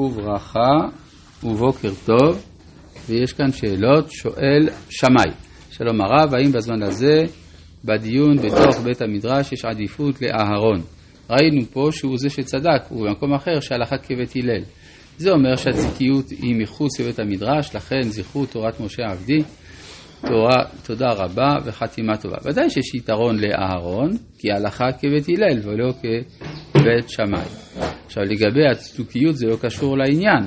וברכה ובוקר טוב, ויש כאן שאלות, שואל שמאי. שלום הרב, האם בזמן הזה, בדיון בתוך בית המדרש, יש עדיפות לאהרון? ראינו פה שהוא זה שצדק, ובמקום אחר שהלכה כבית הלל. זה אומר שהציקיות היא מחוץ לבית המדרש, לכן זכרו תורת משה עבדי, תורה, תודה רבה וחתימה טובה. ודאי שיש יתרון לאהרון, כי הלכה כבית הלל ולא כבית שמאי. עכשיו לגבי הצדוקיות זה לא קשור לעניין.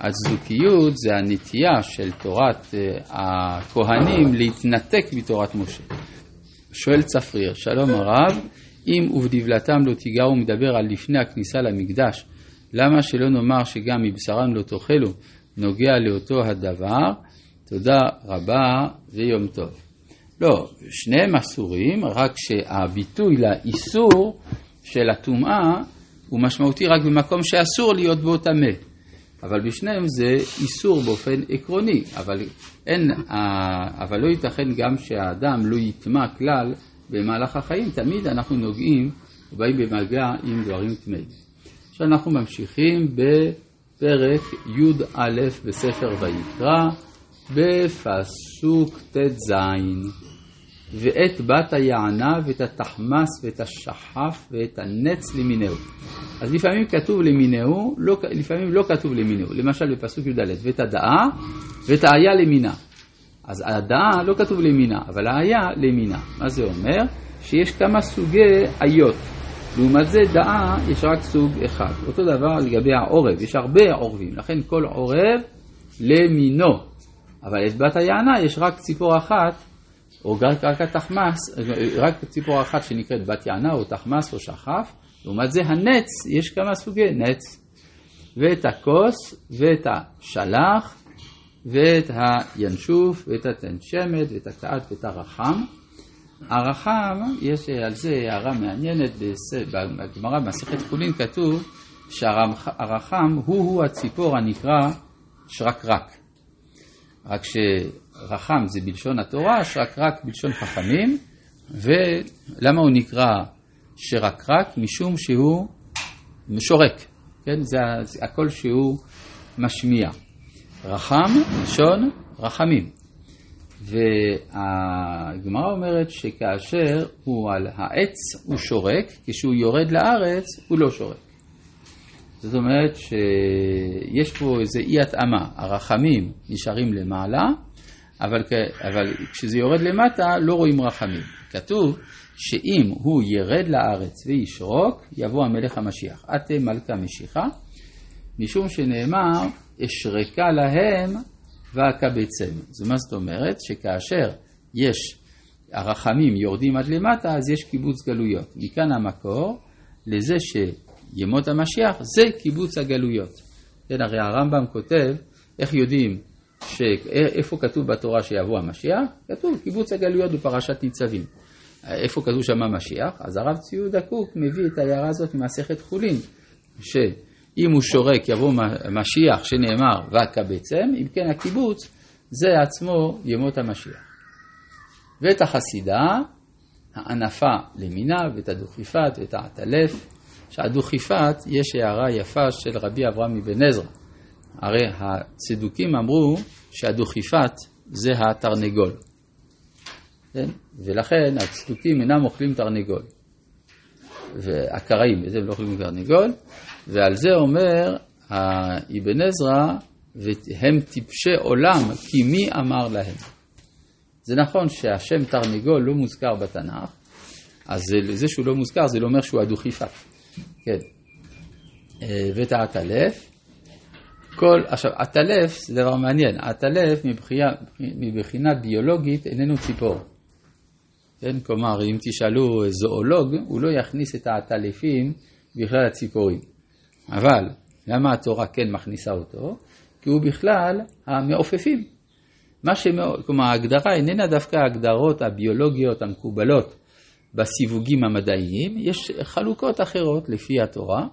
הצדוקיות זה הנטייה של תורת אה, הכהנים להתנתק מתורת משה. שואל צפריר, שלום הרב, אם ובדבלתם לא תיגעו מדבר על לפני הכניסה למקדש, למה שלא נאמר שגם מבשרם לא תאכלו, נוגע לאותו הדבר? תודה רבה ויום טוב. לא, שניהם אסורים, רק שהביטוי לאיסור של הטומאה הוא משמעותי רק במקום שאסור להיות בו טמא. אבל בשניהם זה איסור באופן עקרוני, אבל, אין, אבל לא ייתכן גם שהאדם לא יטמע כלל במהלך החיים, תמיד אנחנו נוגעים ובאים במגע עם דברים טמאים. עכשיו אנחנו ממשיכים בפרק י"א בספר ויקרא, בפסוק ט"ז. ואת בת היענה ואת התחמס ואת השחף ואת הנץ למינהו. אז לפעמים כתוב למינהו, לא, לפעמים לא כתוב למינהו. למשל בפסוק י"ד, ואת הדאה ואת האיה למינה. אז הדאה לא כתוב למינה, אבל האיה למינה. מה זה אומר? שיש כמה סוגי איות. לעומת זה דאה יש רק סוג אחד. אותו דבר לגבי העורב, יש הרבה עורבים, לכן כל עורב למינו. אבל את בת היענה יש רק ציפור אחת או רק התחמס, רק ציפור אחת שנקראת בת יענה או תחמס או שחף, לעומת זה הנץ, יש כמה סוגי נץ, ואת הכוס ואת השלח ואת הינשוף ואת התנשמת ואת הקעת ואת הרחם. הרחם, יש על זה הערה מעניינת, בגמרא במסכת חולין כתוב שהרחם הוא-הוא הציפור הנקרא שרקרק. רק ש... רחם זה בלשון התורה, שרקרק בלשון חכמים, ולמה הוא נקרא שרקרק? משום שהוא שורק, כן? זה הכל שהוא משמיע. רחם, לשון רחמים. והגמרא אומרת שכאשר הוא על העץ הוא שורק, כשהוא יורד לארץ הוא לא שורק. זאת אומרת שיש פה איזו אי התאמה, הרחמים נשארים למעלה אבל, אבל כשזה יורד למטה לא רואים רחמים. כתוב שאם הוא ירד לארץ וישרוק, יבוא המלך המשיח. אתם מלכה משיחה, משום שנאמר, אשרקה להם ואקבצם. זה מה זאת אומרת? שכאשר יש, הרחמים יורדים עד למטה, אז יש קיבוץ גלויות. מכאן המקור לזה שימות המשיח זה קיבוץ הגלויות. כן, הרי הרמב"ם כותב, איך יודעים שאיפה כתוב בתורה שיבוא המשיח? כתוב קיבוץ הגלויות בפרשת ניצבים. איפה כתוב שם המשיח? אז הרב ציודה קוק מביא את ההערה הזאת ממסכת חולין, שאם הוא שורק יבוא משיח שנאמר וקבצם, אם כן הקיבוץ זה עצמו ימות המשיח. ואת החסידה, הענפה למינה, ואת הדוכיפת ואת העטלף, שהדוכיפת יש הערה יפה של רבי אברהם אבן עזרא. הרי הצדוקים אמרו שהדוכיפת זה התרנגול. כן? ולכן הצדוקים אינם אוכלים תרנגול. והקראים, זה הם לא אוכלים תרנגול, ועל זה אומר אבן עזרא, והם טיפשי עולם, כי מי אמר להם? זה נכון שהשם תרנגול לא מוזכר בתנ"ך, אז זה שהוא לא מוזכר זה לא אומר שהוא הדוכיפת. כן. אה, ואת העטלף, כל, עכשיו, עטלף זה דבר מעניין, עטלף מבחינה, מבחינה ביולוגית איננו ציפור. כן, כלומר, אם תשאלו זואולוג, הוא לא יכניס את העטלפים בכלל הציפורים. אבל, למה התורה כן מכניסה אותו? כי הוא בכלל המעופפים. מה שמאוד, כלומר, ההגדרה איננה דווקא ההגדרות הביולוגיות המקובלות בסיווגים המדעיים, יש חלוקות אחרות לפי התורה.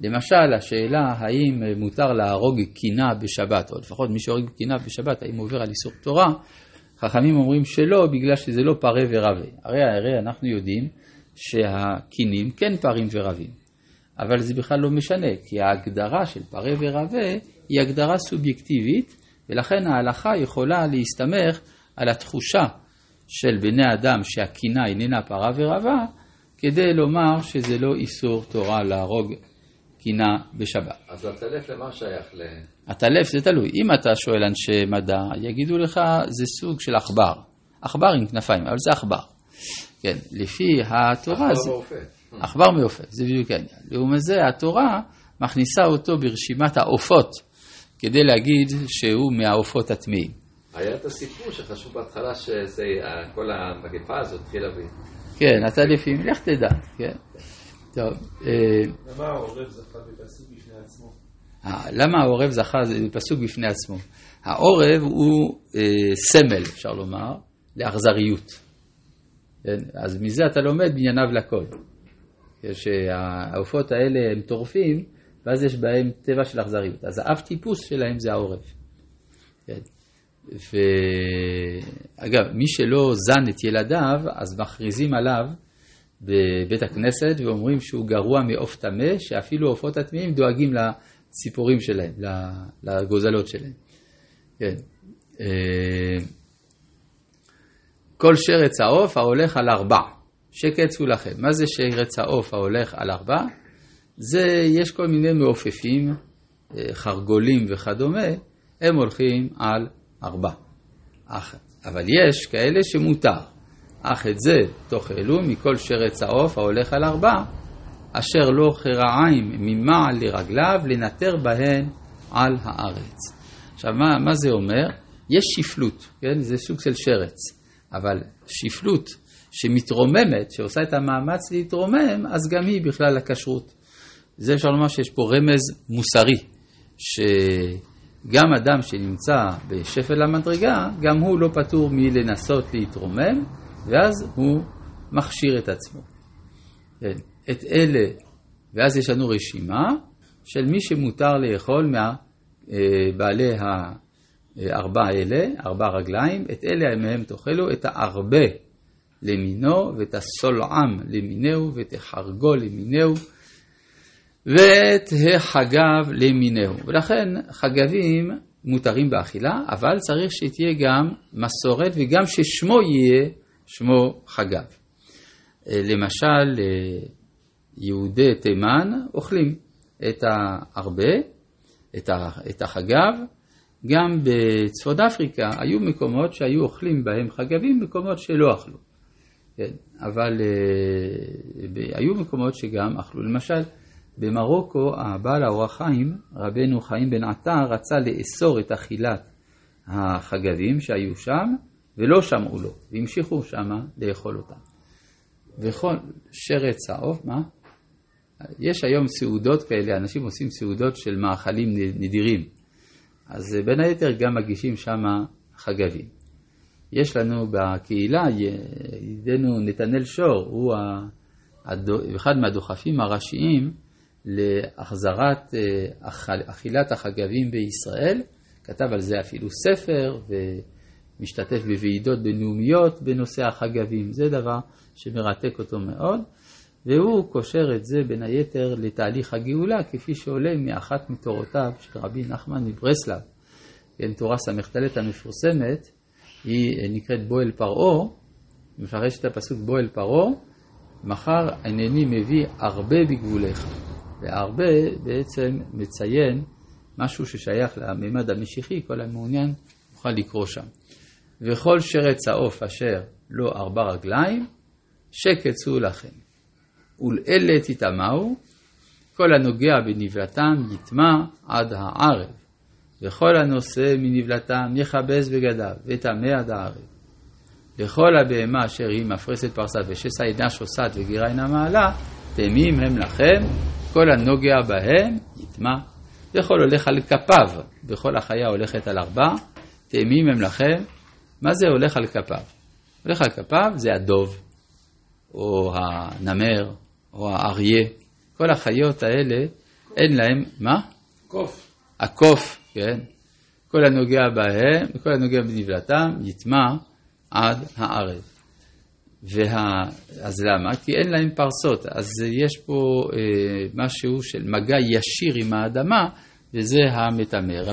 למשל, השאלה האם מותר להרוג קינה בשבת, או לפחות מי שהורג קינה בשבת, האם עובר על איסור תורה, חכמים אומרים שלא, בגלל שזה לא פרה ורבה. הרי הרי אנחנו יודעים שהקינים כן פרים ורבים. אבל זה בכלל לא משנה, כי ההגדרה של פרה ורבה היא הגדרה סובייקטיבית, ולכן ההלכה יכולה להסתמך על התחושה של בני אדם שהקינה איננה פרה ורבה, כדי לומר שזה לא איסור תורה להרוג קינה בשבת. אז הטלף למה שייך ל... הטלף זה תלוי. אם אתה שואל אנשי מדע, יגידו לך זה סוג של עכבר. עכבר עם כנפיים, אבל זה עכבר. כן, לפי התורה... עכבר זה-. עכבר מעופף, זה בדיוק העניין. לעומת זה, התורה מכניסה אותו ברשימת העופות, כדי להגיד שהוא מהעופות הטמאים. היה את הסיפור שחשוב בהתחלה שכל המגפה הזאת התחילה ב... כן, הטלפים, לך תדע, כן. טוב, אה, למה העורב זכה בפסוק בפני עצמו? אה, למה העורב זכה, זה פסוק בפני עצמו. העורב הוא אה, סמל, אפשר לומר, לאכזריות. כן? אז מזה אתה לומד בענייניו לכל. שהעופות האלה הם טורפים, ואז יש בהם טבע של אכזריות. אז האב טיפוס שלהם זה העורב. כן? ואגב, מי שלא זן את ילדיו, אז מכריזים עליו בבית הכנסת ואומרים שהוא גרוע מעוף טמא, שאפילו העופות הטמאים דואגים לציפורים שלהם, לגוזלות שלהם. כן. אה, כל שרץ העוף ההולך על ארבע, שקץ הוא לכם. מה זה שרץ העוף ההולך על ארבע? זה, יש כל מיני מעופפים, אה, חרגולים וכדומה, הם הולכים על ארבע. אבל יש כאלה שמותר. אך את זה תאכלו מכל שרץ העוף ההולך על ארבע, אשר לא חרעיים ממעל לרגליו לנטר בהן על הארץ. עכשיו, מה, מה זה אומר? יש שפלות, כן? זה סוג של שרץ, אבל שפלות שמתרוממת, שעושה את המאמץ להתרומם, אז גם היא בכלל הכשרות. זה אפשר לומר שיש פה רמז מוסרי, שגם אדם שנמצא בשפל המדרגה, גם הוא לא פטור מלנסות להתרומם, ואז הוא מכשיר את עצמו. כן. את אלה, ואז יש לנו רשימה של מי שמותר לאכול מבעלי הארבע האלה, ארבע רגליים, את אלה מהם תאכלו, את הארבה למינו, ואת הסולעם למינהו, ואת החרגו למינהו, ואת החגב למינהו. ולכן חגבים מותרים באכילה, אבל צריך שתהיה גם מסורת וגם ששמו יהיה שמו חגב. אה, למשל, אה, יהודי תימן אוכלים את הארבה, את החגב, גם בצפון אפריקה היו מקומות שהיו אוכלים בהם חגבים, מקומות שלא אכלו. כן, אבל אה, היו מקומות שגם אכלו. למשל, במרוקו הבעל האור החיים, רבנו חיים בן עטר, רצה לאסור את אכילת החגבים שהיו שם, ולא שמעו לו, והמשיכו שמה לאכול אותם. וכל שרץ העוף, מה? יש היום סעודות כאלה, אנשים עושים סעודות של מאכלים נדירים. אז בין היתר גם מגישים שם חגבים. יש לנו בקהילה, ידידנו נתנאל שור, הוא אחד מהדוחפים הראשיים להחזרת אה, אכילת החגבים בישראל. כתב על זה אפילו ספר ומשתתף בוועידות בינלאומיות בנושא החגבים. זה דבר שמרתק אותו מאוד. והוא קושר את זה בין היתר לתהליך הגאולה, כפי שעולה מאחת מתורותיו של רבי נחמן מברסלב. כן, תורה ס"ט המפורסמת, היא נקראת בועל פרעה, מפרש את הפסוק בועל פרעה, מחר הנני מביא הרבה בגבולך. והרבה בעצם מציין משהו ששייך לממד המשיחי, כל המעוניין יוכל לקרוא שם. וכל שרץ העוף אשר לא ארבע רגליים, שקץ הוא לכם. ולאלה תטמאו, כל הנוגע בנבלתם יטמע עד הערב, וכל הנושא מנבלתם יכבס בגדיו, וטמא עד הערב. לכל הבהמה אשר היא מפרסת פרסה ושסה אינה שוסעת וגירה אינה מעלה, תמים הם לכם, כל הנוגע בהם יטמע. וכל הולך על כפיו, וכל החיה הולכת על ארבע, תמים הם לכם. מה זה הולך על כפיו? הולך על כפיו זה הדוב, או הנמר, או האריה. כל החיות האלה, אין להם, מה? קוף. הקוף, כן? כל הנוגע בהם, כל הנוגע בנבלתם, יטמע עד הערב. וה... אז למה? כי אין להם פרסות. אז יש פה אה, משהו של מגע ישיר עם האדמה, וזה המטמא.